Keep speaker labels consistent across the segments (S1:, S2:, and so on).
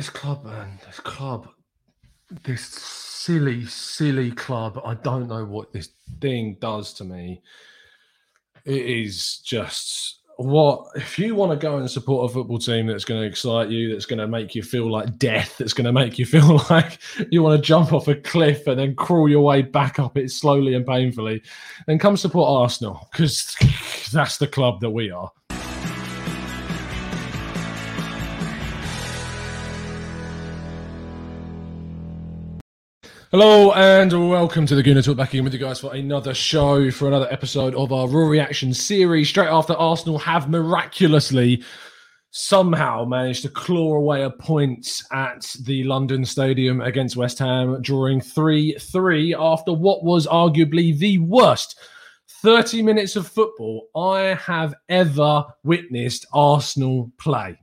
S1: This club, man, this club, this silly, silly club. I don't know what this thing does to me. It is just what if you want to go and support a football team that's going to excite you, that's going to make you feel like death, that's going to make you feel like you want to jump off a cliff and then crawl your way back up it slowly and painfully, then come support Arsenal because that's the club that we are. Hello and welcome to the Gooner Talk back again with you guys for another show, for another episode of our Raw Reaction series. Straight after Arsenal have miraculously somehow managed to claw away a point at the London Stadium against West Ham, drawing 3 3 after what was arguably the worst 30 minutes of football I have ever witnessed Arsenal play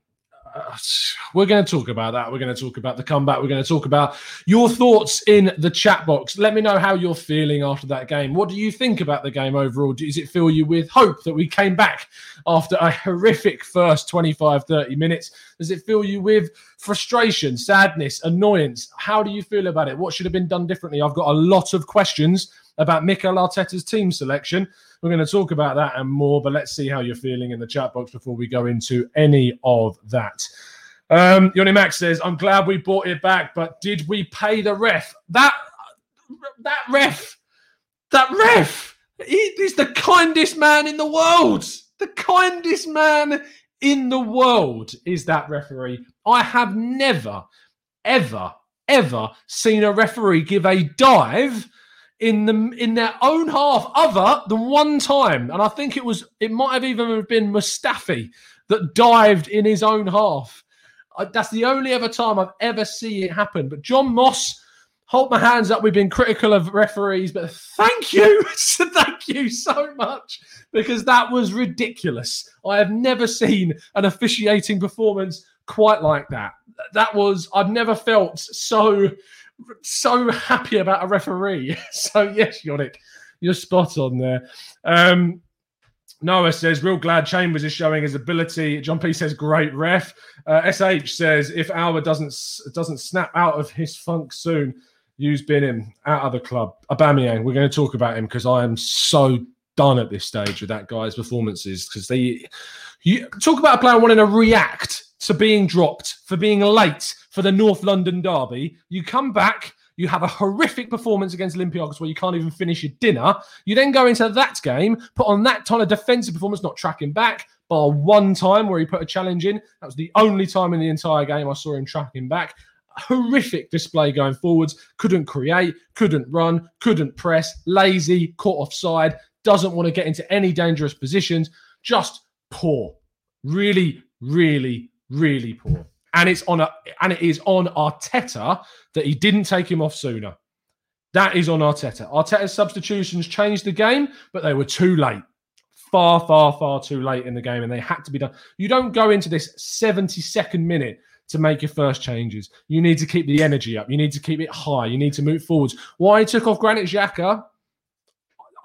S1: we're going to talk about that. We're going to talk about the comeback. We're going to talk about your thoughts in the chat box. Let me know how you're feeling after that game. What do you think about the game overall? Does it fill you with hope that we came back after a horrific first 25, 30 minutes? Does it fill you with frustration, sadness, annoyance? How do you feel about it? What should have been done differently? I've got a lot of questions about Mikel Arteta's team selection. We're going to talk about that and more, but let's see how you're feeling in the chat box before we go into any of that. Um, Yoni Max says, I'm glad we brought it back, but did we pay the ref? That that ref, that ref, he is the kindest man in the world. The kindest man in the world is that referee. I have never, ever, ever seen a referee give a dive in the in their own half other than one time. And i think it was it might have even been mustafi that dived in his own half. That's the only other time i've ever seen it happen. But john moss hold my hands up. We've been critical of referees but thank you. Thank you so much because that was ridiculous. I have never seen an officiating performance quite like that. That was i've never felt so so happy about a referee. So yes, Yannick, you're spot on there. Um, Noah says, real glad Chambers is showing his ability. John P says, great ref. Uh, SH says, if Auba doesn't doesn't snap out of his funk soon, use bin him out of the club. Aubameyang, we're going to talk about him because I am so done at this stage with that guy's performances because they you talk about a player wanting to react to being dropped for being late for the North London derby. You come back, you have a horrific performance against Olympiacos where you can't even finish your dinner. You then go into that game, put on that kind of defensive performance, not tracking back, bar one time where he put a challenge in. That was the only time in the entire game I saw him tracking back. Horrific display going forwards. Couldn't create, couldn't run, couldn't press, lazy, caught offside, doesn't want to get into any dangerous positions. Just poor. Really, really, really poor. And it's on a and it is on Arteta that he didn't take him off sooner. That is on Arteta. Arteta's substitutions changed the game, but they were too late. Far, far, far too late in the game, and they had to be done. You don't go into this 72nd minute to make your first changes. You need to keep the energy up. You need to keep it high. You need to move forwards. Why he took off Granit Xhaka,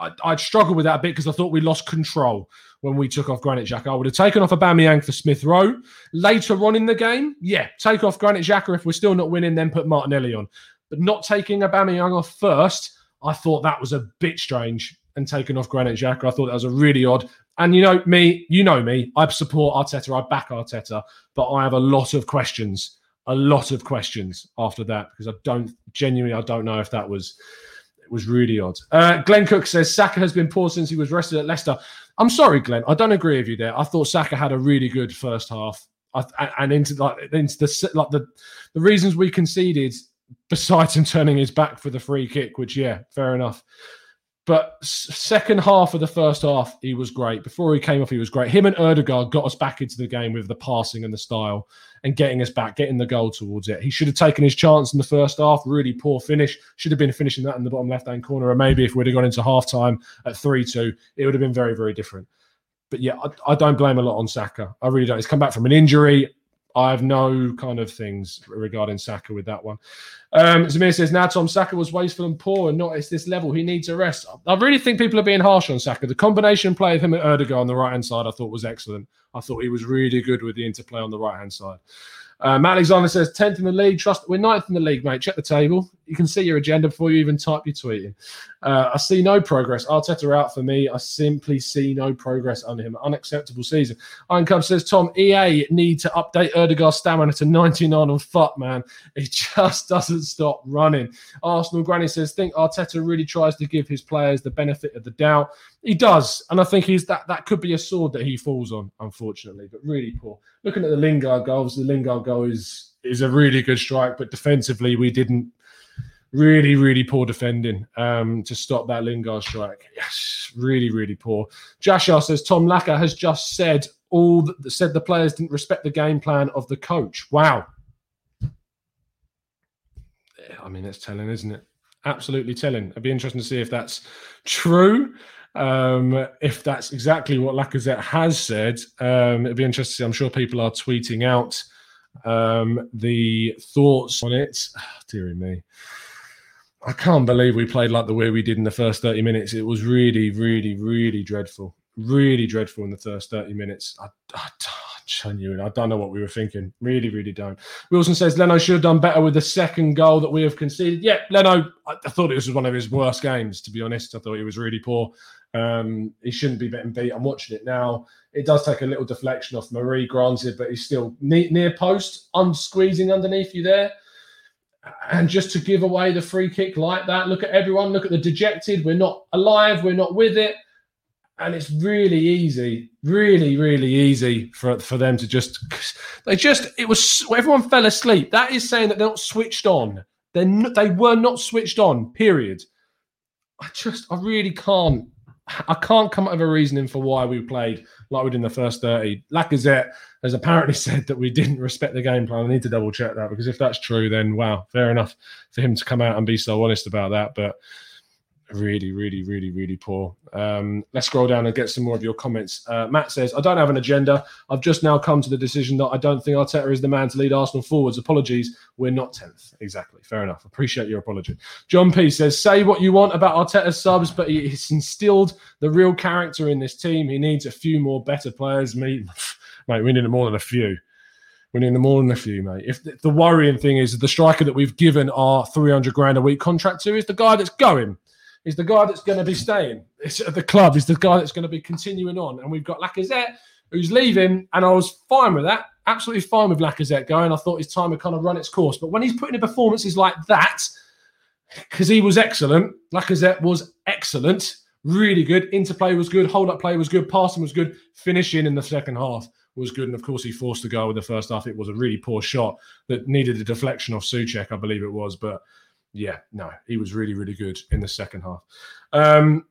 S1: I, I'd struggle with that a bit because I thought we lost control when we took off Granit Xhaka. I would have taken off Aubameyang for Smith Rowe. Later on in the game, yeah, take off Granit Xhaka if we're still not winning, then put Martinelli on. But not taking Aubameyang off first, I thought that was a bit strange. And taking off Granit Xhaka, I thought that was a really odd. And you know me, you know me. I support Arteta. I back Arteta, but I have a lot of questions, a lot of questions after that because I don't genuinely, I don't know if that was was really odd. Uh, Glenn Cook says Saka has been poor since he was rested at Leicester. I'm sorry, Glenn. I don't agree with you there. I thought Saka had a really good first half, I, and into like into the like the the reasons we conceded, besides him turning his back for the free kick, which yeah, fair enough. But second half of the first half, he was great. Before he came off, he was great. Him and Ødegaard got us back into the game with the passing and the style and getting us back, getting the goal towards it. He should have taken his chance in the first half. Really poor finish. Should have been finishing that in the bottom left hand corner. Or maybe if we'd have gone into half time at 3 2, it would have been very, very different. But yeah, I, I don't blame a lot on Saka. I really don't. He's come back from an injury. I have no kind of things regarding Saka with that one. Um, Zamir says now Tom Saka was wasteful and poor and not at this level. He needs a rest. I really think people are being harsh on Saka. The combination play of him and Ødegaard on the right hand side, I thought was excellent. I thought he was really good with the interplay on the right hand side. Uh, Matt Alexander says 10th in the league. Trust we're ninth in the league, mate. Check the table. You can see your agenda before you even type your tweeting. Uh, I see no progress. Arteta out for me. I simply see no progress under him. Unacceptable season. Iron Cub says Tom EA need to update Ødegaard's stamina to 99 on foot, man. He just doesn't stop running. Arsenal Granny says think Arteta really tries to give his players the benefit of the doubt. He does, and I think he's that that could be a sword that he falls on, unfortunately. But really poor. Looking at the Lingard goals, the Lingard goal is is a really good strike, but defensively we didn't really, really poor defending um, to stop that Lingard strike. Yes, really, really poor. Jashar says Tom Laca has just said all the, said the players didn't respect the game plan of the coach. Wow. I mean, that's telling, isn't it? Absolutely telling. It'd be interesting to see if that's true. Um, if that's exactly what Lacazette has said, um, it'd be interesting. I'm sure people are tweeting out um, the thoughts on it. Oh, dearie me. I can't believe we played like the way we did in the first 30 minutes. It was really, really, really dreadful. Really dreadful in the first 30 minutes. I, I, genuine. I don't know what we were thinking. Really, really don't. Wilson says Leno should have done better with the second goal that we have conceded. Yeah, Leno, I, I thought it was one of his worst games, to be honest. I thought he was really poor. Um, he shouldn't be getting beat. I'm watching it now. It does take a little deflection off Mari, granted, but he's still near, near post, unsqueezing underneath you there and just to give away the free kick like that, look at everyone, look at the dejected. We're not alive, we're not with it. And it's really easy, really, really easy for, for them to just, they just, it was, everyone fell asleep. That is saying that they're not switched on. Not, they were not switched on, period. I just, I really can't, I can't come up with a reasoning for why we played like we did in the first 30. Lacazette has apparently said that we didn't respect the game plan. I need to double check that because if that's true, then wow, fair enough for him to come out and be so honest about that. But really, really, really, really poor. Um, let's scroll down and get some more of your comments. Uh, Matt says, I don't have an agenda. I've just now come to the decision that I don't think Arteta is the man to lead Arsenal forwards. Apologies. We're not 10th. Exactly. Fair enough. Appreciate your apology. John P says, say what you want about Arteta's subs, but he's instilled the real character in this team. He needs a few more better players. Me, mate, we need more than a few. We need more than a few, mate. If the, the worrying thing is the striker that we've given our 300 grand a week contract to is the guy that's going is the guy that's going to be staying. It's at the club. Is the guy that's going to be continuing on. And we've got Lacazette who's leaving, and I was fine with that. Absolutely fine with Lacazette going. I thought his time had kind of run its course. But when he's putting in performances like that, because he was excellent, Lacazette was excellent, really good. Interplay was good, hold up play was good, passing was good, finishing in the second half was good. And of course, he forced the goal in the first half. It was a really poor shot that needed a deflection off Soucek, I believe it was. But yeah, no, he was really, really good in the second half. Um,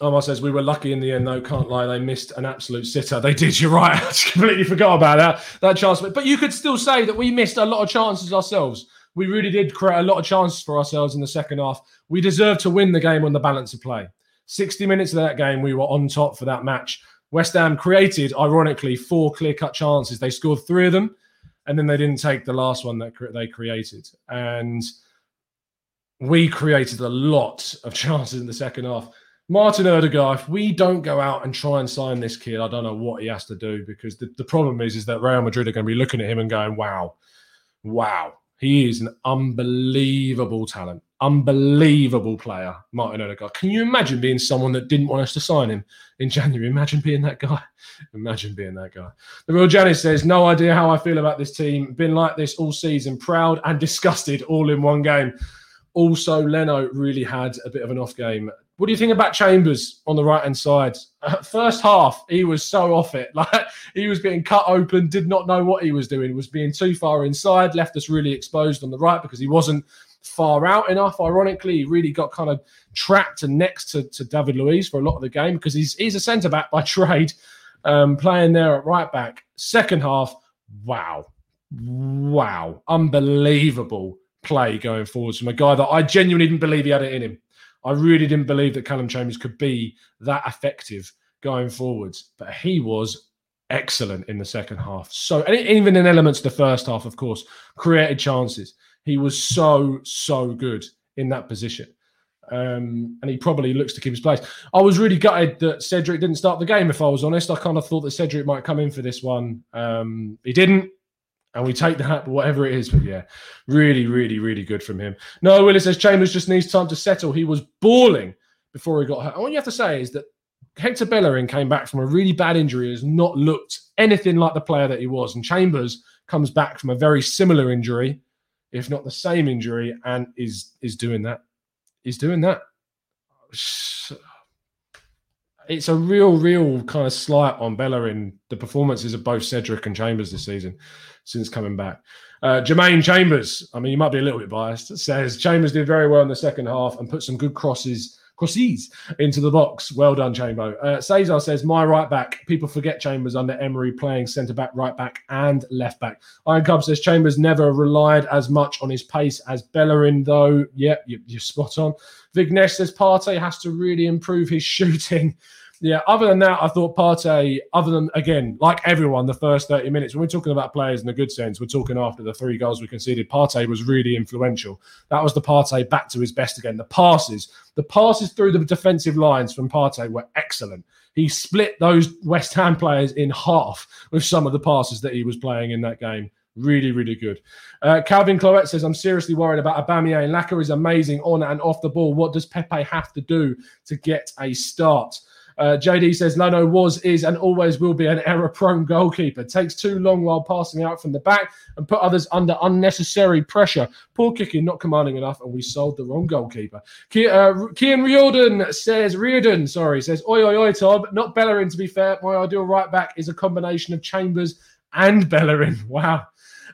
S1: Omar says we were lucky in the end, though. Can't lie, they missed an absolute sitter. They did. You're right. I completely forgot about that that chance. But you could still say that we missed a lot of chances ourselves. we really did create a lot of chances for ourselves in the second half. We deserved to win the game on the balance of play. 60 minutes of that game, we were on top for that match. West Ham created, ironically, four clear cut chances. They scored three of them, and then they didn't take the last one that they created. And we created a lot of chances in the second half. Martin Odegaard, if we don't go out and try and sign this kid, I don't know what he has to do because the, the problem is, is that Real Madrid are going to be looking at him and going, wow, wow, he is an unbelievable talent, unbelievable player, Martin Odegaard. Can you imagine being someone that didn't want us to sign him in January? Imagine being that guy. Imagine being that guy. The real Janice says, no idea how I feel about this team. Been like this all season, proud and disgusted all in one game. Also, Leno really had a bit of an off game. What do you think about Chambers on the right hand side? First half, he was so off it. Like he was being cut open, did not know what he was doing, was being too far inside, left us really exposed on the right because he wasn't far out enough. Ironically, he really got kind of trapped and next to, to David Luiz for a lot of the game because he's he's a centre back by trade, um, playing there at right back. Second half, wow, wow, unbelievable play going forwards from a guy that I genuinely didn't believe he had it in him. I really didn't believe that Callum Chambers could be that effective going forwards, but he was excellent in the second half. So, and even in elements of the first half, of course, created chances. He was so, so good in that position. Um, and he probably looks to keep his place. I was really gutted that Cedric didn't start the game, if I was honest. I kind of thought that Cedric might come in for this one. Um, he didn't and we take that, whatever it is. But yeah, really, really, really good from him. No, Willis says Chambers just needs time to settle. He was balling before he got hurt. And what you have to say is that Hector Bellerin came back from a really bad injury, has not looked anything like the player that he was. And Chambers comes back from a very similar injury, if not the same injury, and is is doing that. Is doing that. It's a real, real kind of slight on Bellerin the performances of both Cedric and Chambers this season since coming back. Uh, Jermaine Chambers, I mean, you might be a little bit biased, says Chambers did very well in the second half and put some good crosses crosses into the box. Well done, Chambo. Uh, Cesar says, My right back. People forget Chambers under Emery playing centre back, right back, and left back. Iron Cub says, Chambers never relied as much on his pace as Bellerin, though. Yep, yeah, you're spot on. Vignesh says, Partey has to really improve his shooting yeah, other than that, I thought Partey, other than, again, like everyone, the first 30 minutes, when we're talking about players in a good sense, we're talking after the three goals we conceded, Partey was really influential. That was the Partey back to his best again. The passes, the passes through the defensive lines from Partey were excellent. He split those West Ham players in half with some of the passes that he was playing in that game. Really, really good. Uh, Calvin Cloet says, I'm seriously worried about Aubameyang. Laka is amazing on and off the ball. What does Pepe have to do to get a start? Uh, JD says Leno was, is, and always will be an error prone goalkeeper. Takes too long while passing out from the back and put others under unnecessary pressure. Poor kicking, not commanding enough, and we sold the wrong goalkeeper. Ke- uh, Kian Riordan says, Riordan, sorry, says, Oi, oi, oi, Tom. Not Bellerin, to be fair. My ideal right back is a combination of Chambers and Bellerin. Wow.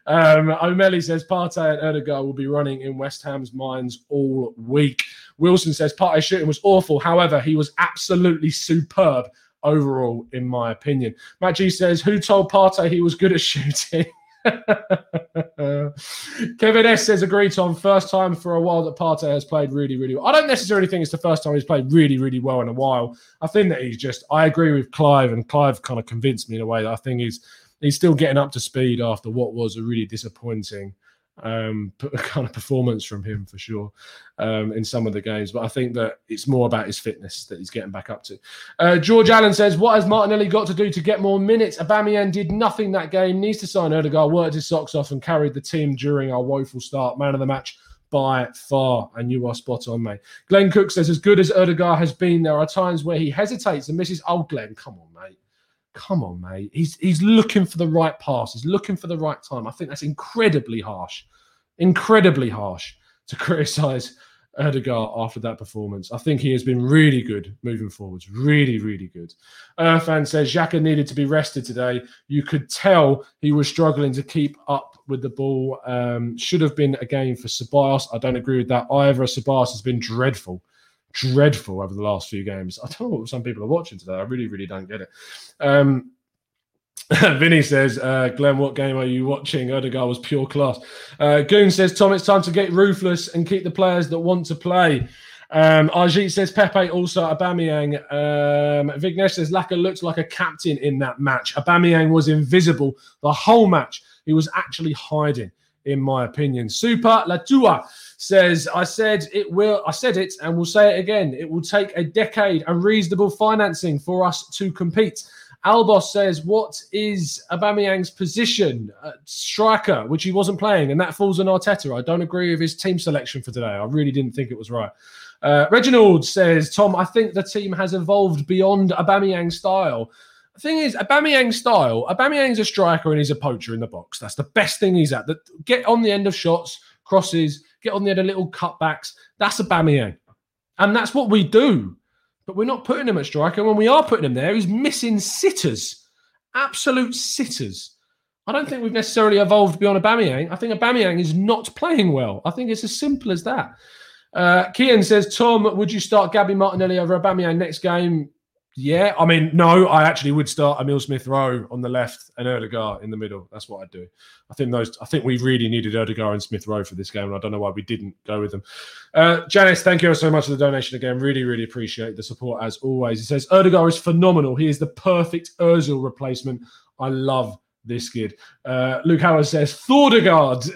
S1: Um, O'Malley says Partey and Odegaard will be running in West Ham's minds all week. Wilson says Partey's shooting was awful. However, he was absolutely superb overall, in my opinion. Matt G says, Who told Partey he was good at shooting? Kevin S says, agree, Tom. First time for a while that Partey has played really, really well. I don't necessarily think it's the first time he's played really, really well in a while. I think that he's just, I agree with Clive, and Clive kind of convinced me in a way that I think he's he's still getting up to speed after what was a really disappointing um, kind of performance from him for sure um, in some of the games. But I think that it's more about his fitness that he's getting back up to. Uh, George Allen says, "What has Martinelli got to do to get more minutes? Aubameyang did nothing that game. Needs to sign Odegaard. Worked his socks off and carried the team during our woeful start. Man of the match." By far, and you are spot on, mate. Glenn Cook says, as good as Odegaard has been, there are times where he hesitates and misses. Oh, Glenn, come on, mate come on, mate. He's he's looking for the right pass. He's looking for the right time. I think that's incredibly harsh, incredibly harsh to criticise Odegaard after that performance. I think he has been really good moving forwards. Really, really good. Earthan says Xhaka needed to be rested today. You could tell he was struggling to keep up with the ball. Um, should have been a game for Ceballos. I don't agree with that either. Ceballos has been dreadful dreadful over the last few games. I don't know what some people are watching today. I really, really don't get it. Um, Vinny says, uh, Glenn, what game are you watching? Odegaard was pure class. Uh, Goon says, Tom, it's time to get ruthless and keep the players that want to play. Um, Ajit says Pepe also Aubameyang. Um, Vignesh says Laka looked like a captain in that match. Aubameyang was invisible the whole match. He was actually hiding, in my opinion. Super Latua says, I said it will, I said it and we'll say it again. It will take a decade and reasonable financing for us to compete. Albos says, What is Aubameyang's position? Uh, striker, which he wasn't playing, and that falls on Arteta. I don't agree with his team selection for today. I really didn't think it was right. Uh, Reginald says, Tom, I think the team has evolved beyond Aubameyang style. The thing is, Aubameyang style, Aubameyang's a striker and he's a poacher in the box. That's the best thing he's at. That get on the end of shots, crosses, get on the end of little cutbacks. That's Aubameyang. And that's what we do. But we're not putting him at striker. When we are putting him there, he's missing sitters, absolute sitters. I don't think we've necessarily evolved beyond Aubameyang. I think Aubameyang is not playing well. I think it's as simple as that. Uh, Kian says, Tom, would you start Gabby Martinelli over Aubameyang next game? Yeah, I mean, no, I actually would start Emil Smith Rowe on the left and Ødegaard in the middle. That's what I'd do. I think those. I think we really needed Ødegaard and Smith Rowe for this game, and I don't know why we didn't go with them. Uh, Janice, thank you so much for the donation again. Really, really appreciate the support as always. He says Ødegaard is phenomenal. He is the perfect Özil replacement. I love this kid. Uh, Luke Howard says, Thordegard.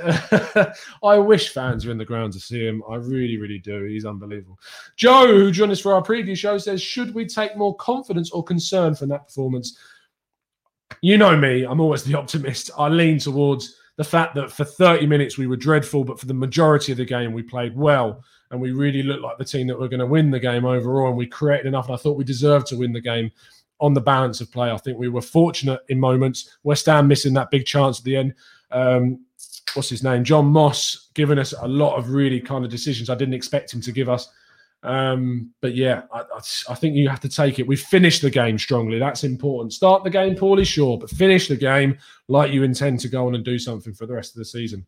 S1: I wish fans were in the ground to see him. I really, really do. He's unbelievable. Joe, who joined us for our preview show, says, Should we take more confidence or concern from that performance? You know me, I'm always the optimist. I lean towards the fact that for 30 minutes we were dreadful, but for the majority of the game we played well. And we really looked like the team that were going to win the game overall. And we created enough. And I thought we deserved to win the game on the balance of play. I think we were fortunate in moments. West Ham missing that big chance at the end. Um, what's his name? John Moss giving us a lot of really kind of decisions I didn't expect him to give us. Um, but yeah, I, I, think you have to take it. We finished the game strongly. That's important. Start the game poorly, sure, but finish the game like you intend to go on and do something for the rest of the season.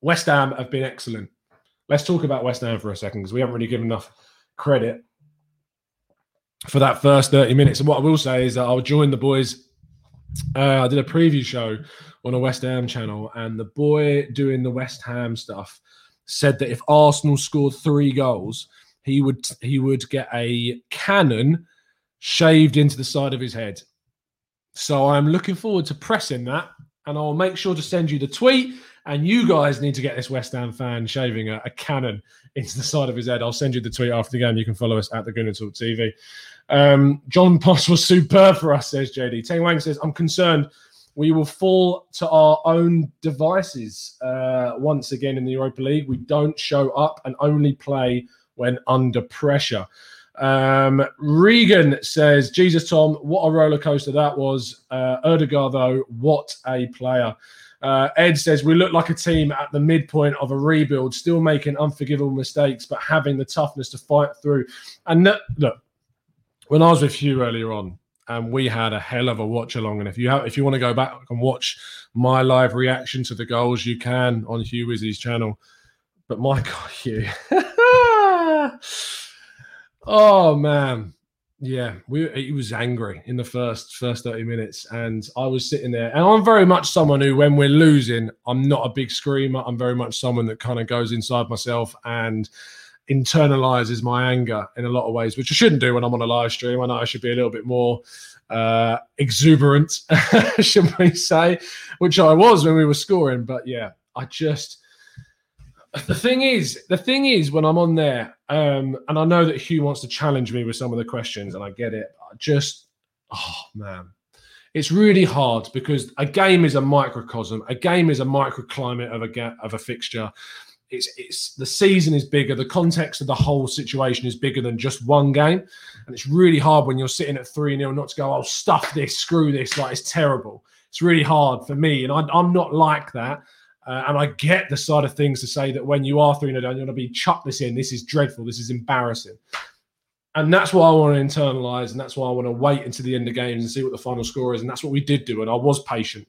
S1: West Ham have been excellent. Let's talk about West Ham for a second because we haven't really given enough credit for that first 30 minutes. And what I will say is that I'll join the boys. Uh, I did a preview show on a West Ham channel, and the boy doing the West Ham stuff said that if Arsenal scored three goals, he would he would get a cannon shaved into the side of his head. So I'm looking forward to pressing that, and I'll make sure to send you the tweet. And you guys need to get this West Ham fan shaving a, a cannon into the side of his head. I'll send you the tweet after the game. You can follow us at the Gooner Talk TV. Um, John Poss was superb for us, says JD. Teng Wang says, I'm concerned we will fall to our own devices uh, once again in the Europa League. We don't show up and only play when under pressure. Um, Regan says, Jesus, Tom, what a roller coaster that was. Uh, Ødegaard, though, what a player. Uh, Ed says we look like a team at the midpoint of a rebuild, still making unforgivable mistakes, but having the toughness to fight through. And look, when I was with Hugh earlier on, and we had a hell of a watch along. And if you have, if you want to go back and watch my live reaction to the goals, you can on Hugh Wizzy's channel. But my God, Hugh. oh man, yeah, we he was angry in the first first 30 minutes, and I was sitting there, and I'm very much someone who, when we're losing, I'm not a big screamer. I'm very much someone that kind of goes inside myself and internalizes my anger in a lot of ways, which I shouldn't do when I'm on a live stream. I know I should be a little bit more uh, exuberant, should we say, which I was when we were scoring. But yeah, I just the thing is, the thing is, when I'm on there, um, and I know that Hugh wants to challenge me with some of the questions, and I get it. I just, oh man, it's really hard because a game is a microcosm. A game is a microclimate of a of a fixture. It's it's the season is bigger. The context of the whole situation is bigger than just one game, and it's really hard when you're sitting at three 0 not to go, oh stuff this, screw this, like it's terrible. It's really hard for me, and I, I'm not like that. Uh, and I get the side of things to say that when you are 3 0 down, you want to be chuck this in. This is dreadful. This is embarrassing. And that's what I want to internalize. And that's why I want to wait until the end of games and see what the final score is. And that's what we did do. And I was patient.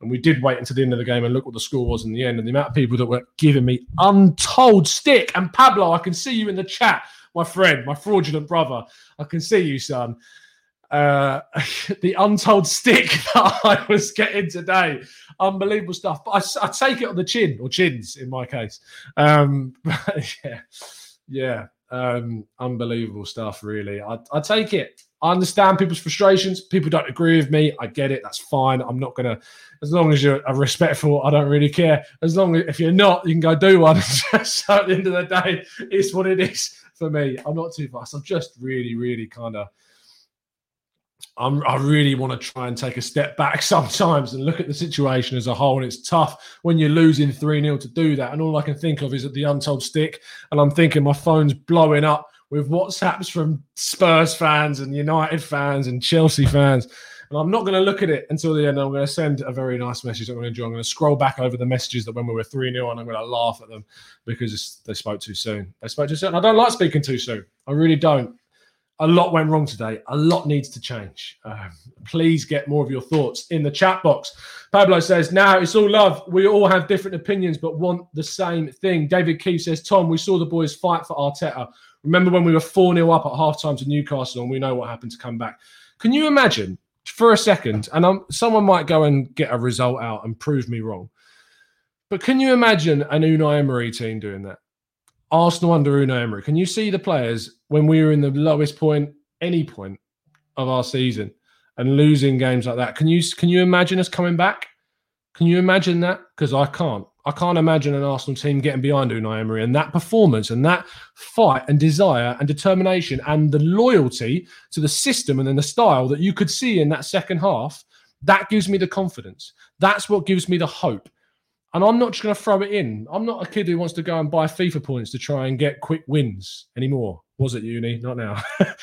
S1: And we did wait until the end of the game and look what the score was in the end. And the amount of people that were giving me untold stick. And Pablo, I can see you in the chat, my friend, my fraudulent brother. I can see you, son. uh, the untold stick that I was getting today. Unbelievable stuff. But I, I take it on the chin or chins in my case. Um, yeah, yeah, um, unbelievable stuff. Really, I, I take it. I understand people's frustrations. People don't agree with me. I get it. That's fine. I'm not gonna, as long as you're respectful, I don't really care. As long as if you're not, you can go do one. so at the end of the day, it's what it is for me. I'm not too fast. I'm just really, really kind of I'm, i really want to try and take a step back sometimes and look at the situation as a whole. And it's tough when you're losing 3 0 to do that. And all I can think of is at the untold stick. And I'm thinking my phone's blowing up with WhatsApps from Spurs fans and United fans and Chelsea fans. And I'm not going to look at it until the end. I'm going to send a very nice message I'm going to enjoy. I'm going to scroll back over the messages that when we were 3 0 and I'm going to laugh at them because they spoke too soon. They spoke too soon. I don't like speaking too soon. I really don't a lot went wrong today. A lot needs to change. Um, please get more of your thoughts in the chat box. Pablo says, now it's all love. We all have different opinions, but want the same thing. David Keefe says, Tom, we saw the boys fight for Arteta. Remember when we were 4 0 up at halftime to Newcastle and we know what happened to come back? Can you imagine for a second? And I'm, someone might go and get a result out and prove me wrong. But can you imagine an Unai Emery team doing that? Arsenal under Unai Emery. Can you see the players when we were in the lowest point, any point of our season, and losing games like that? Can you can you imagine us coming back? Can you imagine that? Because I can't. I can't imagine an Arsenal team getting behind Unai Emery and that performance and that fight and desire and determination and the loyalty to the system and then the style that you could see in that second half. That gives me the confidence. That's what gives me the hope. And I'm not just going to throw it in. I'm not a kid who wants to go and buy FIFA points to try and get quick wins anymore. Was it uni? Not now. but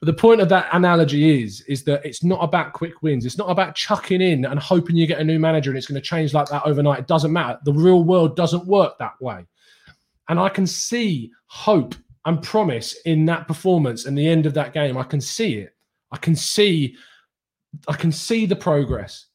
S1: the point of that analogy is, is that it's not about quick wins. It's not about chucking in and hoping you get a new manager and it's going to change like that overnight. It doesn't matter. The real world doesn't work that way. And I can see hope and promise in that performance and the end of that game. I can see it. I can see, I can see the progress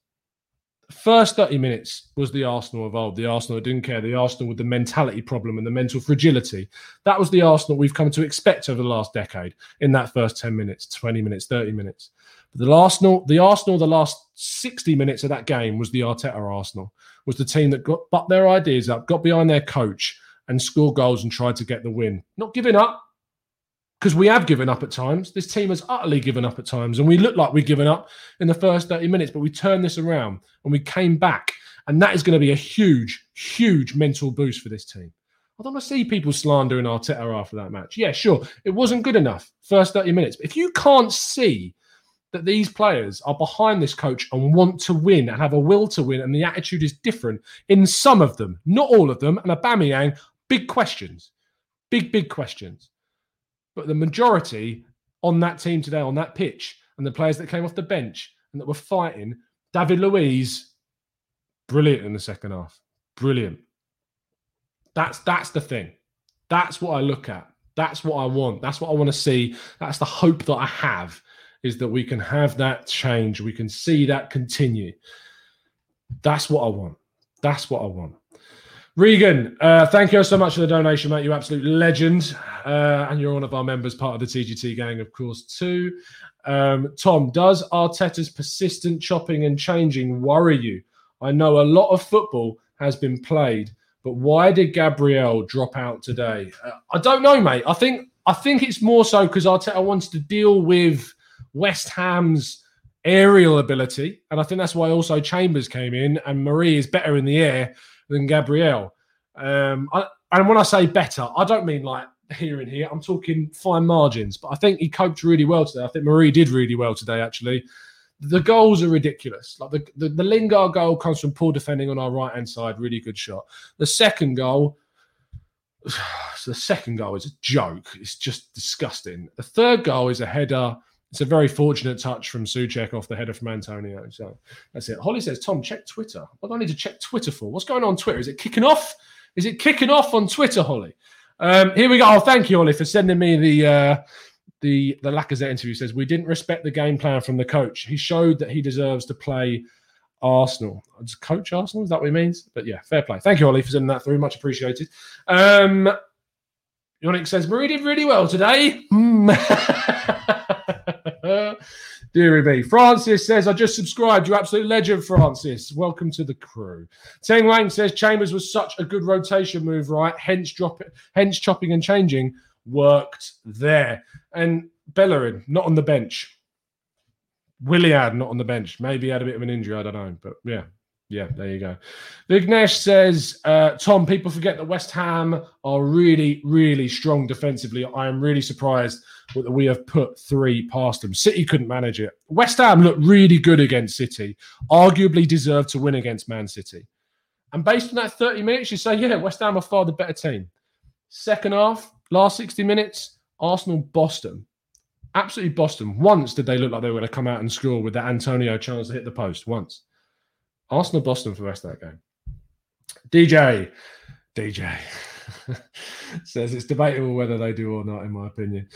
S1: first 30 minutes was the Arsenal evolved, the Arsenal that didn't care, the Arsenal with the mentality problem and the mental fragility. That was the Arsenal we've come to expect over the last decade in that first 10 minutes, 20 minutes, 30 minutes. But the Arsenal, the Arsenal, the last 60 minutes of that game was the Arteta Arsenal, was the team that got but their ideas up, got behind their coach and scored goals and tried to get the win. Not giving up, because we have given up at times. This team has utterly given up at times, and we look like we've given up in the first 30 minutes, but we turned this around and we came back. And that is going to be a huge, huge mental boost for this team. I don't want to see people slandering Arteta after that match. Yeah, sure, it wasn't good enough first 30 minutes. But if you can't see that these players are behind this coach and want to win and have a will to win, and the attitude is different in some of them, not all of them, and Aubameyang, big questions, big, big questions. But the majority on that team today, on that pitch, and the players that came off the bench and that were fighting, David Luiz, brilliant in the second half. Brilliant. That's that's the thing. That's what I look at. That's what I want. That's what I want to see. That's the hope that I have is that we can have that change. We can see that continue. That's what I want. That's what I want. Regan, uh, thank you so much for the donation, mate. You absolute legend. Uh, and you're one of our members, part of the TGT gang, of course, too. Um, Tom, does Arteta's persistent chopping and changing worry you? I know a lot of football has been played, but why did Gabriel drop out today? Uh, I don't know, mate. I think I think it's more so because Arteta wants to deal with West Ham's aerial ability, and I think that's why also Chambers came in, and Mari is better in the air than Gabriel. Um, I, and when I say better, I don't mean like here and here. I'm talking fine margins. But I think he coped really well today. I think Mari did really well today, actually. The goals are ridiculous. Like the, the, the Lingard goal comes from poor defending on our right hand side, really good shot. The second goal, so the second goal is a joke. It's just disgusting. The third goal is a header. It's a very fortunate touch from Soucek off the header from Antonio. So that's it. Holly says, Tom, check Twitter. What do I need to check Twitter for? What's going on Twitter? Is it kicking off? Is it kicking off on Twitter, Holly? Um, here we go. Oh, thank you, Holly, for sending me the uh, the the Lacazette interview. Says we didn't respect the game plan from the coach. He showed that he deserves to play Arsenal. Does coach Arsenal? Is that what he means? But yeah, fair play. Thank you, Holly, for sending that through. Much appreciated. Um, Yannick says Mari did really well today. Hmm. Deary me. Francis says, I just subscribed. You absolute legend, Francis. Welcome to the crew. Teng Wang says, Chambers was such a good rotation move, right? Hence, drop hence chopping and changing worked there. And Bellerin, not on the bench. Willian, not on the bench. Maybe he had a bit of an injury. I don't know. But yeah, yeah, there you go. Vignesh says, uh, Tom, people forget that West Ham are really, really strong defensively. I am really surprised that we have put three past them. City couldn't manage it. West Ham looked really good against City, arguably deserved to win against Man City. And based on that 30 minutes, you say, yeah, West Ham are far the better team. Second half, last 60 minutes, Arsenal Boston. Absolutely Boston. Once did they look like they were going to come out and score with that Antonio chance to hit the post. Once. Arsenal Boston for the rest of that game. DJ, DJ says it's debatable whether they do or not, in my opinion.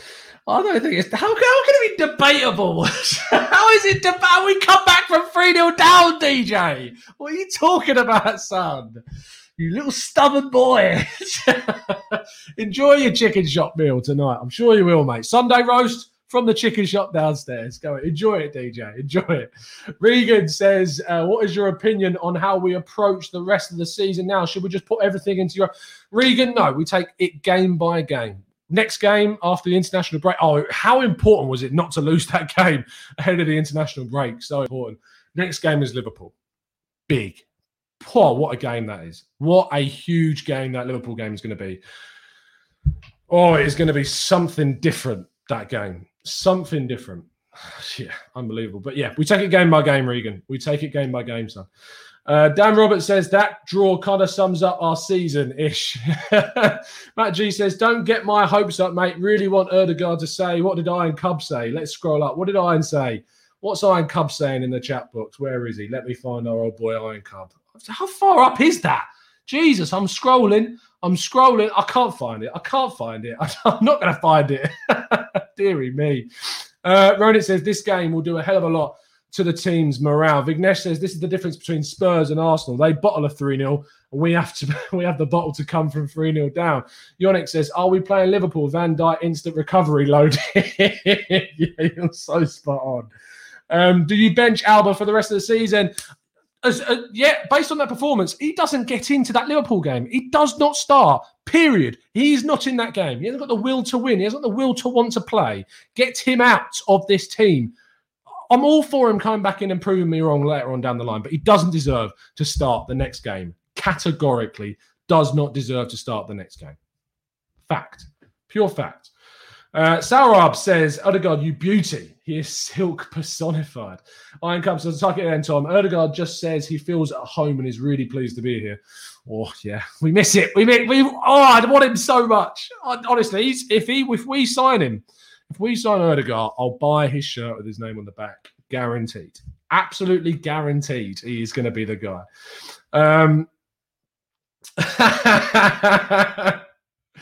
S1: I don't think it's how, how can it be debatable? how is it debatable? We come back from 3 0 down, DJ. What are you talking about, son? You little stubborn boy. Enjoy your chicken shop meal tonight. I'm sure you will, mate. Sunday roast from the chicken shop downstairs. Go enjoy it, DJ. Enjoy it. Regan says, uh, "What is your opinion on how we approach the rest of the season now? Should we just put everything into your Regan? No, we take it game by game. Next game after the international break. Oh, how important was it not to lose that game ahead of the international break? So important. Next game is Liverpool. Big. Poor, what a game that is. What a huge game that Liverpool game is going to be. Oh, it's going to be something different that game something different. yeah, unbelievable. But yeah, we take it game by game, Regan. We take it game by game, son. Uh, Dan Roberts says that draw kind of sums up our season ish. Matt G says, Don't get my hopes up, mate. Really want Ødegaard to say, What did Iron Cub say? Let's scroll up. What did Iron say? What's Iron Cub saying in the chat box? Where is he? Let me find our old boy Iron Cub. How far up is that? Jesus, I'm scrolling. I'm scrolling. I can't find it. I can't find it. I'm not going to find it. Deary me. Uh, Ronan says this game will do a hell of a lot to the team's morale. Vignesh says this is the difference between Spurs and Arsenal. They bottle a 3 0, and we have to we have the bottle to come from 3 0 down. Yonik says, Are we playing Liverpool? Van Dijk instant recovery load. yeah, you're so spot on. Um, do you bench Auba for the rest of the season? As, uh, yeah, based on that performance, he doesn't get into that Liverpool game. He does not start. Period. He's not in that game. He hasn't got the will to win. He hasn't got the will to want to play. Get him out of this team. I'm all for him coming back in and proving me wrong later on down the line, but he doesn't deserve to start the next game. Categorically, does not deserve to start the next game. Fact. Pure fact. Uh, says, Ødegaard, you beauty. He is silk personified. Iron Cub says, tuck it in, Tom. Ødegaard just says he feels at home and is really pleased to be here. Oh, yeah. We miss it. We miss, we Oh, I want him so much. Honestly, if he if we sign him, if we sign Ødegaard, I'll buy his shirt with his name on the back. Guaranteed. Absolutely guaranteed he is going to be the guy. Um,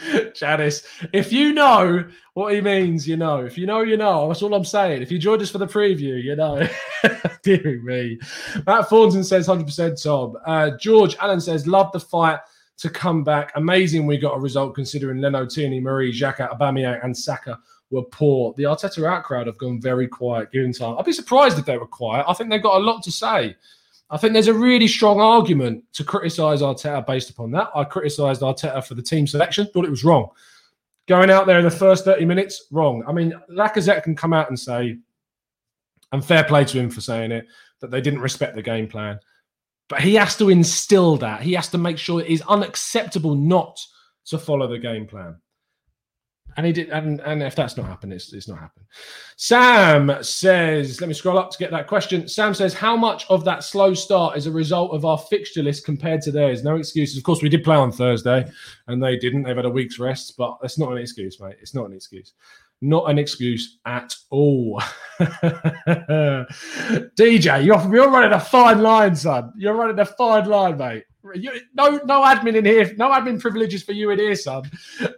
S1: Janice, if you know what he means, you know. If you know, you know. That's all I'm saying. If you joined us for the preview, you know. Dear me. Matt Thornton says 100% Tom. Uh, George Allen says, love the fight to come back. Amazing we got a result considering Leno, Tierney, Mari, Xhaka, Aubameyang and Saka were poor. The Arteta out crowd have gone very quiet given time. I'd be surprised if they were quiet. I think they've got a lot to say. I think there's a really strong argument to criticise Arteta based upon that. I criticised Arteta for the team selection, thought it was wrong. Going out there in the first 30 minutes, wrong. I mean, Lacazette can come out and say, and fair play to him for saying it, that they didn't respect the game plan. But he has to instill that. He has to make sure it is unacceptable not to follow the game plan. And he did, and, and if that's not happened, it's, it's not happened. Sam says, let me scroll up to get that question. Sam says, How much of that slow start is a result of our fixture list compared to theirs? No excuses. Of course, we did play on Thursday and they didn't. They've had a week's rest, but that's not an excuse, mate. It's not an excuse. Not an excuse at all. DJ, you're, you're running a fine line, son. You're running a fine line, mate You, no, no admin in here. No admin privileges for you in here, son.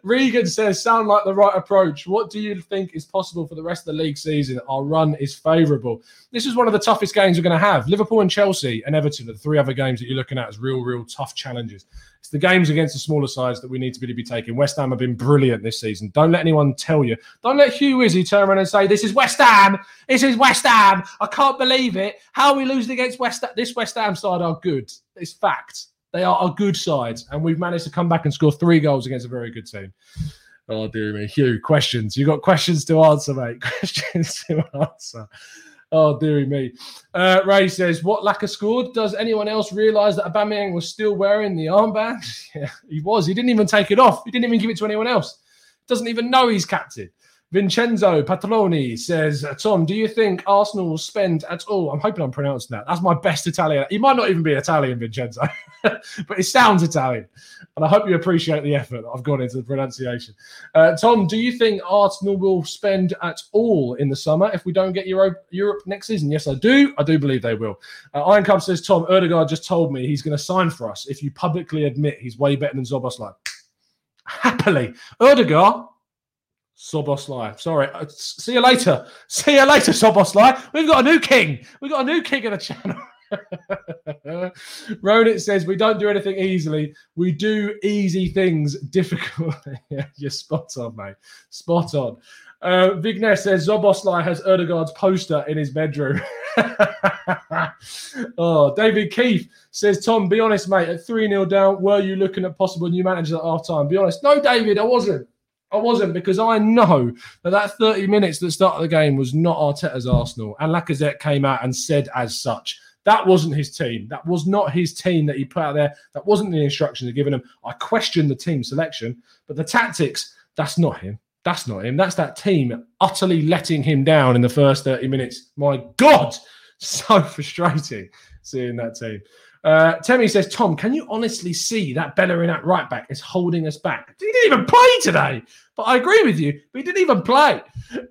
S1: Regan says, "Sound like the right approach. What do you think is possible for the rest of the league season? Our run is favourable. This is one of the toughest games we're going to have. Liverpool and Chelsea and Everton the three other games that you're looking at as real, real tough challenges. It's the games against the smaller sides that we need to really be taking. West Ham have been brilliant this season. Don't let anyone tell you. Don't let Hugh Wizzy turn around and say, "This is West Ham. This is West Ham. I can't believe it. How are we losing against West? Ham? This West Ham side are good. It's fact. They are a good side, and we've managed to come back and score three goals against a very good team." Oh dear me, Hugh. Questions? You've got questions to answer, mate? Questions to answer. Oh, dearie me. Uh, Ray says, What Laka scored? Does anyone else realise that Aubameyang was still wearing the armband? yeah, he was. He didn't even take it off. He didn't even give it to anyone else. Doesn't even know he's captain. Vincenzo Patroni says, Tom, do you think Arsenal will spend at all? I'm hoping I'm pronouncing that. That's my best Italian. He might not even be Italian, Vincenzo, but it sounds Italian. And I hope you appreciate the effort I've gone into the pronunciation. Uh, Tom, do you think Arsenal will spend at all in the summer if we don't get Euro- Europe next season? Yes, I do. I do believe they will. Uh, Iron Cub says, Tom, Ødegaard just told me he's going to sign for us if you publicly admit he's way better than Szoboszlai. Happily. Ødegaard, Szoboszlai. Sorry. Uh, see you later. See you later, Szoboszlai. We've got a new king. We've got a new king in the channel. Ronit says we don't do anything easily. We do easy things difficultly. yeah, you're spot on, mate. Spot on. Uh, Vignesh says Szoboszlai has Ødegaard's poster in his bedroom. oh, David Keith says, Tom, be honest, mate. At 3 0 down, were you looking at possible new managers at half time? Be honest. No, David, I wasn't. I wasn't because I know that that 30 minutes at the start of the game was not Arteta's Arsenal. And Lacazette came out and said as such. That wasn't his team. That was not his team that he put out there. That wasn't the instructions he'd given him. I question the team selection, but the tactics, that's not him. That's not him. That's that team utterly letting him down in the first 30 minutes. My God, so frustrating seeing that team. Uh, says, Tom, can you honestly see that Bellerin at right back is holding us back? He didn't even play today. But I agree with you. But he didn't even play.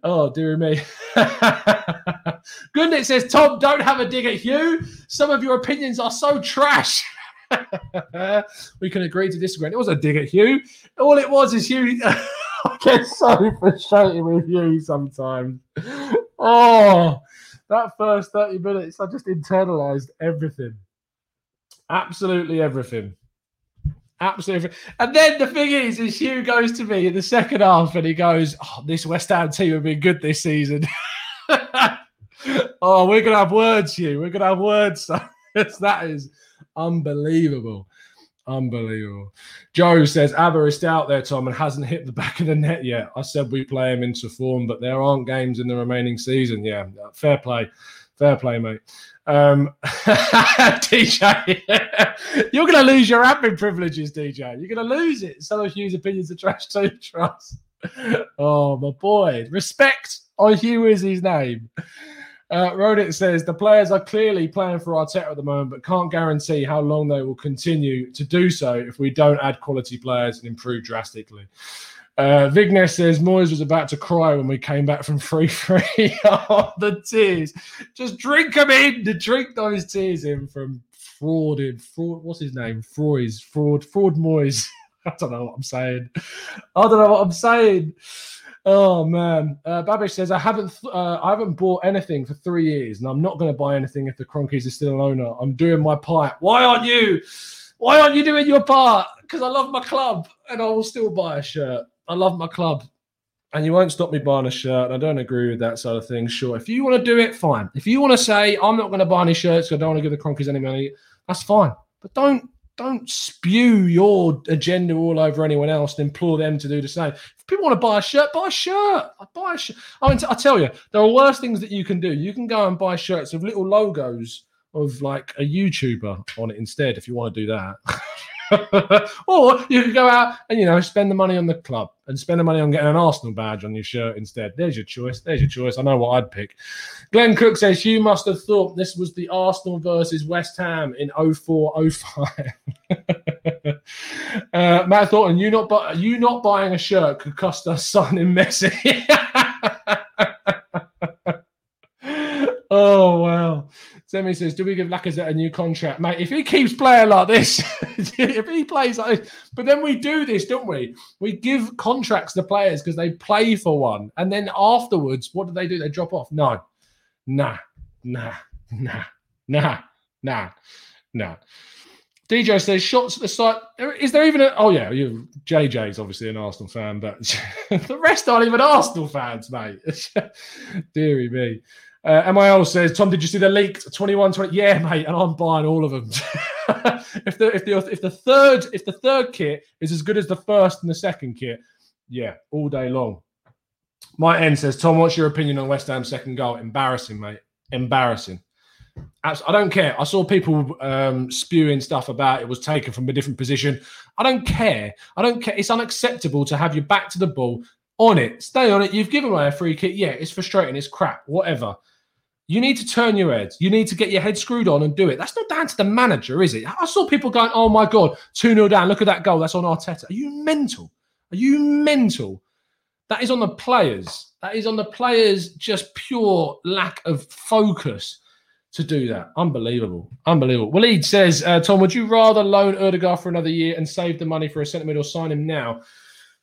S1: Oh, dear me. Goodness says, Tom, don't have a dig at Hugh. Some of your opinions are so trash. we can agree to disagree. It was a dig at Hugh. All it was is Hugh. I get so frustrated with you sometimes. Oh, that first 30 minutes, I just internalized everything. Absolutely everything. Absolutely. And then the thing is, is Hugh goes to me in the second half and he goes, Oh, this West Ham team have been good this season. oh, we're going to have words, Hugh. We're going to have words. that is unbelievable. Unbelievable. Joe says Aber is out there, Tom, and hasn't hit the back of the net yet. I said we play him into form, but there aren't games in the remaining season. Yeah, fair play. Fair play, mate. Um, DJ, you're going to lose your admin privileges, DJ. You're going to lose it. Some of Hugh's opinions are trash too, trust. Oh, my boy. Respect on Hugh is his name. Uh, Rodit says the players are clearly playing for Arteta at the moment, but can't guarantee how long they will continue to do so if we don't add quality players and improve drastically. Uh, says Moyes was about to cry when we came back from free free. oh, the tears. Just drink them in. To drink those tears in from fraud in fraud. What's his name? Freud's fraud. Fraud Moyes. I don't know what I'm saying. I don't know what I'm saying. Oh man, uh, Babish says I haven't uh, I haven't bought anything for three years, and I'm not going to buy anything if the Kroenkes are still an owner. I'm doing my part. Why aren't you? Why aren't you doing your part? Because I love my club, and I will still buy a shirt. I love my club, and you won't stop me buying a shirt. I don't agree with that sort of thing. Sure, if you want to do it, fine. If you want to say I'm not going to buy any shirts, I don't want to give the Kroenkes any money, that's fine. But don't don't spew your agenda all over anyone else and implore them to do the same. If people want to buy a shirt, buy a shirt. I buy a shirt. I mean, I tell you, there are worse things that you can do. You can go and buy shirts with little logos of like a YouTuber on it instead if you want to do that. or you could go out and you know spend the money on the club and spend the money on getting an Arsenal badge on your shirt instead. There's your choice. There's your choice. I know what I'd pick. Glenn Cook says you must have thought this was the Arsenal versus West Ham in 0405. uh, Matt Thornton, you not bu- you not buying a shirt could cost us signing Messi. oh wow. Semi says, "Do we give Lacazette a new contract, mate? If he keeps playing like this, if he plays like this, but then we do this, don't we? We give contracts to players because they play for one, and then afterwards, what do they do? They drop off. No, nah, nah, nah, nah, nah, nah." DJ says shots at the site. Is there even a? Oh yeah, you JJ's obviously an Arsenal fan, but the rest aren't even Arsenal fans, mate. Deary me. Uh, MIL says, Tom, did you see the leaked 21 20? Yeah, mate, and I'm buying all of them. if the if the if the third if the third kit is as good as the first and the second kit, yeah, all day long. My end says, Tom, what's your opinion on West Ham's second goal? Embarrassing, mate. Embarrassing. I don't care. I saw people um, spewing stuff about it was taken from a different position. I don't care. I don't care. It's unacceptable to have your back to the ball on it. Stay on it. You've given away a free kick. Yeah, it's frustrating. It's crap. Whatever. You need to turn your head. You need to get your head screwed on and do it. That's not down to the manager, is it? I saw people going, oh my God, 2 0 down. Look at that goal. That's on Arteta. Are you mental? Are you mental? That is on the players. That is on the players' just pure lack of focus to do that. Unbelievable. Unbelievable. Waleed says, uh, Tom, would you rather loan Odegaard for another year and save the money for a centre mid or sign him now?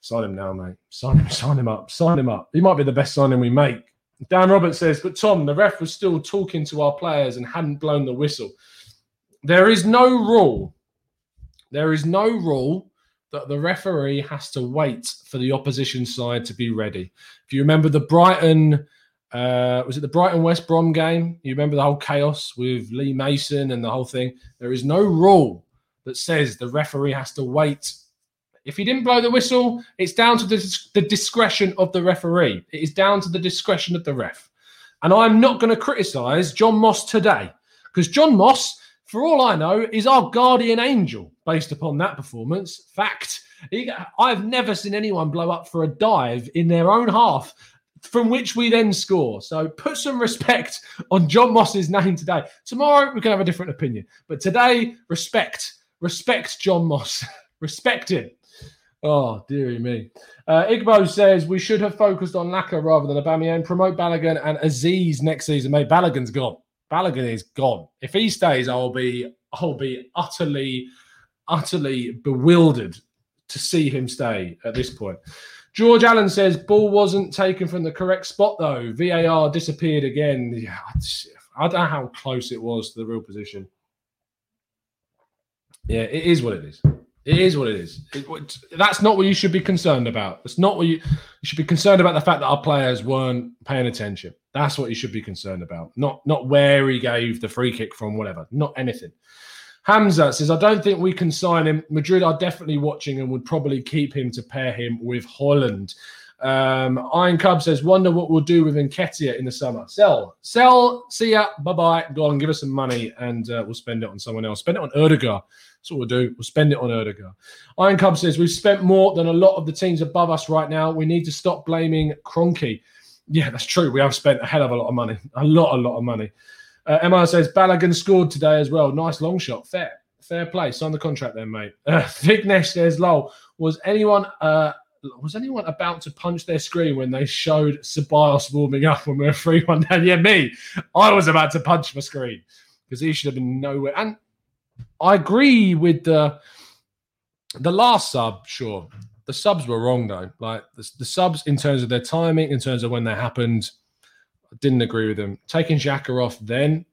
S1: Sign him now, mate. Sign him, sign him up. Sign him up. He might be the best signing we make. Dan Roberts says, but Tom, the ref was still talking to our players and hadn't blown the whistle. There is no rule. There is no rule that the referee has to wait for the opposition side to be ready. If you remember the Brighton, uh, was it the Brighton West Brom game? You remember the whole chaos with Lee Mason and the whole thing? There is no rule that says the referee has to wait if he didn't blow the whistle, it's down to the, the discretion of the referee. It is down to the discretion of the ref. And I'm not going to criticise John Moss today because John Moss, for all I know, is our guardian angel based upon that performance. Fact. He, I've never seen anyone blow up for a dive in their own half from which we then score. So put some respect on John Moss's name today. Tomorrow we can have a different opinion, but today respect, respect John Moss, respect him. Oh, dearie me. Uh, Igbo says we should have focused on Laca rather than Aubameyang. Promote Balogun and Azeez next season. Mate, Balogun's gone. Balogun is gone. If he stays, I'll be I'll be utterly, utterly bewildered to see him stay at this point. George Allen says ball wasn't taken from the correct spot though. VAR disappeared again. Yeah, I don't know how close it was to the real position. Yeah, it is what it is. It is what it is. It, that's not what you should be concerned about. It's not what you, you should be concerned about. The fact that our players weren't paying attention. That's what you should be concerned about. Not not where he gave the free kick from. Whatever. Not anything. Hamza says, I don't think we can sign him. Madrid are definitely watching and would probably keep him to pair him with Haaland. Um, Iron Cub says, wonder what we'll do with Nketiah in the summer. Sell, sell, see ya, bye bye. Go on, give us some money and uh, we'll spend it on someone else. Spend it on Ødegaard. That's what we'll do. We'll spend it on Ødegaard. Iron Cub says, we've spent more than a lot of the teams above us right now. We need to stop blaming Kroenke. Yeah, that's true. We have spent a hell of a lot of money. A lot, a lot of money. Uh, Emma says, Balogun scored today as well. Nice long shot. Fair. Fair play. Sign the contract then, mate. Uh, says, lol, was anyone... Uh, was anyone about to punch their screen when they showed Ceballos warming up when we were 3 1 down? Yeah, me. I was about to punch my screen because he should have been nowhere. And I agree with the the last sub, sure. The subs were wrong though. Like the, the subs in terms of their timing, in terms of when they happened, I didn't agree with them. Taking Xhaka off then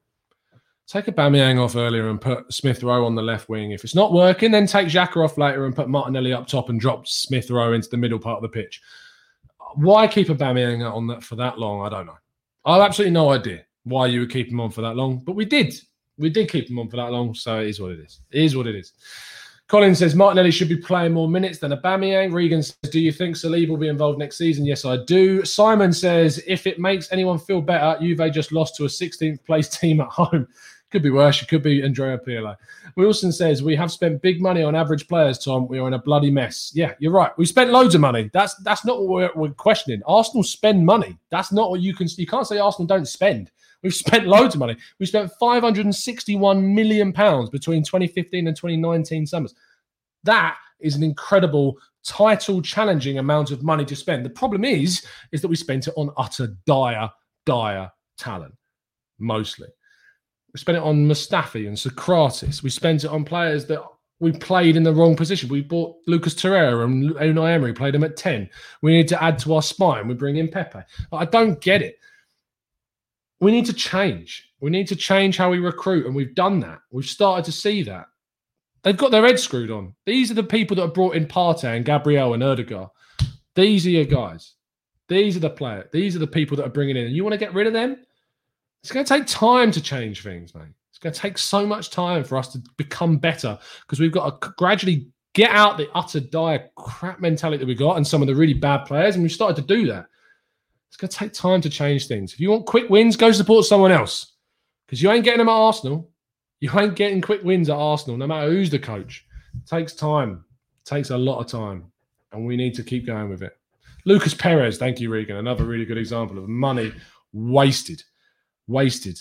S1: Take Aubameyang off earlier and put Smith Rowe on the left wing. If it's not working, then take Xhaka off later and put Martinelli up top and drop Smith Rowe into the middle part of the pitch. Why keep Aubameyang on that for that long? I don't know. I have absolutely no idea why you would keep him on for that long, but we did. We did keep him on for that long, so it is what it is. It is what it is. Colin says Martinelli should be playing more minutes than Aubameyang. Regan says, "Do you think Saliba will be involved next season?" Yes, I do. Simon says, "If it makes anyone feel better, Juve just lost to a 16th place team at home. Could be worse. It could be Andrea Pirlo. Wilson says we have spent big money on average players. Tom, we are in a bloody mess. Yeah, you're right. We spent loads of money. That's that's not what we're, we're questioning. Arsenal spend money. That's not what you can. You can't say Arsenal don't spend. We've spent loads of money. We spent 561 million pounds between 2015 and 2019 summers. That is an incredible title challenging amount of money to spend. The problem is, is that we spent it on utter dire, dire talent, mostly. We spent it on Mustafi and Sokratis. We spent it on players that we played in the wrong position. We bought Lucas Torreira and Unai Emery played him at 10. We need to add to our spine. We bring in Pepe. I don't get it. We need to change. We need to change how we recruit. And we've done that. We've started to see that. They've got their heads screwed on. These are the people that have brought in Partey and Gabriel and Ødegaard. These are your guys. These are the players. These are the people that are bringing in. And you want to get rid of them? It's going to take time to change things, mate. It's going to take so much time for us to become better because we've got to gradually get out the utter dire crap mentality that we got and some of the really bad players. And we've started to do that. It's going to take time to change things. If you want quick wins, go support someone else because you ain't getting them at Arsenal. You ain't getting quick wins at Arsenal, no matter who's the coach. It takes time. It takes a lot of time. And we need to keep going with it. Lucas Perez, thank you, Regan. Another really good example of money wasted. Wasted.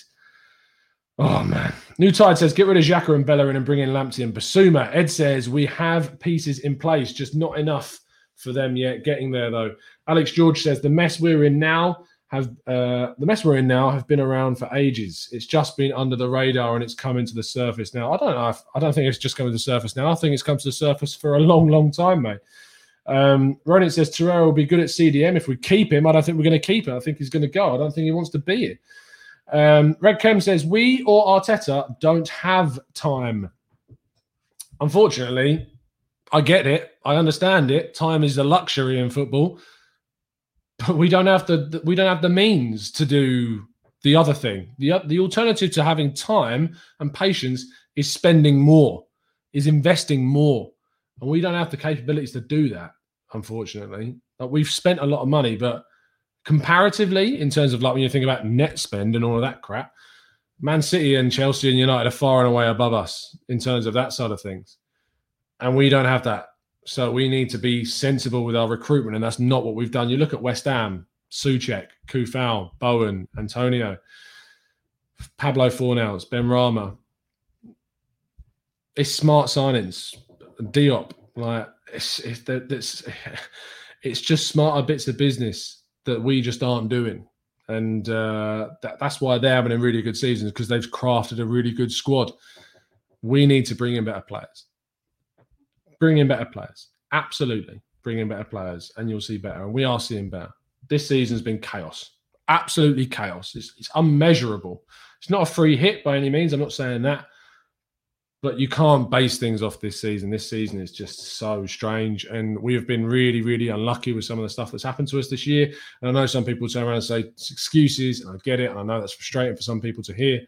S1: Oh man. New Tide says get rid of Xhaka and Bellerin and bring in Lamptey and Bissouma. Ed says we have pieces in place, just not enough for them yet. Getting there though. Alex George says the mess we're in now have uh, the mess we're in now have been around for ages. It's just been under the radar and it's coming to the surface now. I don't know. If, I don't think it's just coming to the surface now. I think it's come to the surface for a long, long time, mate. Um, Ronan says Torreira will be good at CDM if we keep him. I don't think we're going to keep him. I think he's going to go. I don't think he wants to be here. Um, Red Chem says we or Arteta don't have time. Unfortunately, I get it. I understand it. Time is a luxury in football but we don't have the we don't have the means to do the other thing. The the alternative to having time and patience is spending more, is investing more, and we don't have the capabilities to do that. Unfortunately, like we've spent a lot of money, but comparatively, in terms of like when you think about net spend and all of that crap, Man City and Chelsea and United are far and away above us in terms of that side of things, and we don't have that. So we need to be sensible with our recruitment, and that's not what we've done. You look at West Ham, Soucek, Coufal, Bowen, Antonio, Pablo Fornals, Benrahma. It's smart signings. Diop, like it's it's, it's it's just smarter bits of business that we just aren't doing, and uh, that, that's why they're having a really good season because they've crafted a really good squad. We need to bring in better players bring in better players. Absolutely, bring in better players, and you'll see better. And we are seeing better. This season's been chaos, absolutely chaos. It's, it's unmeasurable. It's not a free hit by any means. I'm not saying that, but you can't base things off this season. This season is just so strange, and we have been really, really unlucky with some of the stuff that's happened to us this year. And I know some people turn around and say it's excuses, and I get it, and I know that's frustrating for some people to hear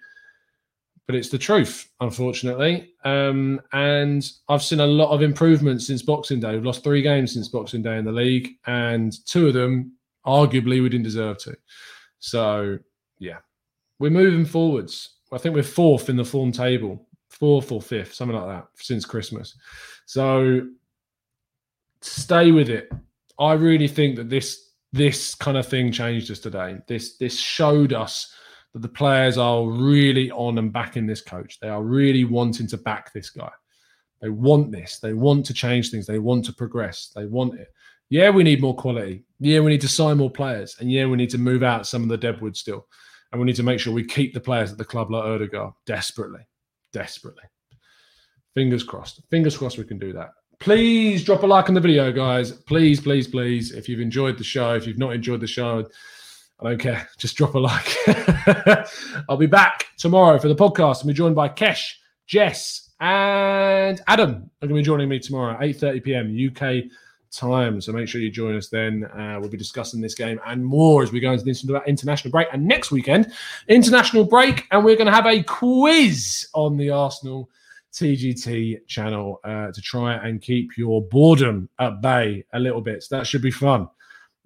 S1: but it's the truth, unfortunately. Um, and I've seen a lot of improvements since Boxing Day. We've lost three games since Boxing Day in the league, and two of them, arguably, we didn't deserve to. So, yeah, we're moving forwards. I think we're fourth in the form table, fourth or fifth, something like that, since Christmas. So, stay with it. I really think that this this kind of thing changed us today. This this showed us that the players are really on and backing this coach. They are really wanting to back this guy. They want this. They want to change things. They want to progress. They want it. Yeah, we need more quality. Yeah, we need to sign more players. And yeah, we need to move out some of the deadwood still. And we need to make sure we keep the players at the club like Ødegaard desperately. Desperately. Fingers crossed. Fingers crossed we can do that. Please drop a like on the video, guys. Please, please, please. If you've enjoyed the show, if you've not enjoyed the show, I don't care. Just drop a like. I'll be back tomorrow for the podcast. I'll be joined by Kesh, Jess, and Adam. Are going to be joining me tomorrow at 8.30 p.m. UK time. So make sure you join us then. Uh, we'll be discussing this game and more as we go into this international break. And next weekend, international break, and we're going to have a quiz on the Arsenal TGT channel uh, to try and keep your boredom at bay a little bit. So that should be fun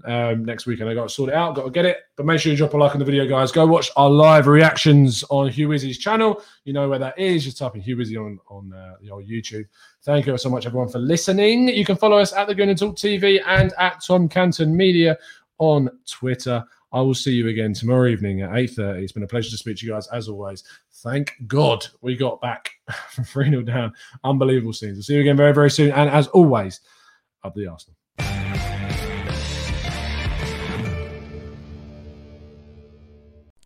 S1: um, next week, and I got to sort it out, got to get it. But make sure you drop a like on the video, guys. Go watch our live reactions on Hugh Wizzy's channel. You know where that is. Just type in Hugh Izzy on on uh, old YouTube. Thank you so much, everyone, for listening. You can follow us at the Gooner Talk TV and at Tom Canton Media on Twitter. I will see you again tomorrow evening at 8.30. It's been a pleasure to speak to you guys as always. Thank God we got back from 3 0 down. Unbelievable scenes. We'll see you again very, very soon. And as always, up the Arsenal.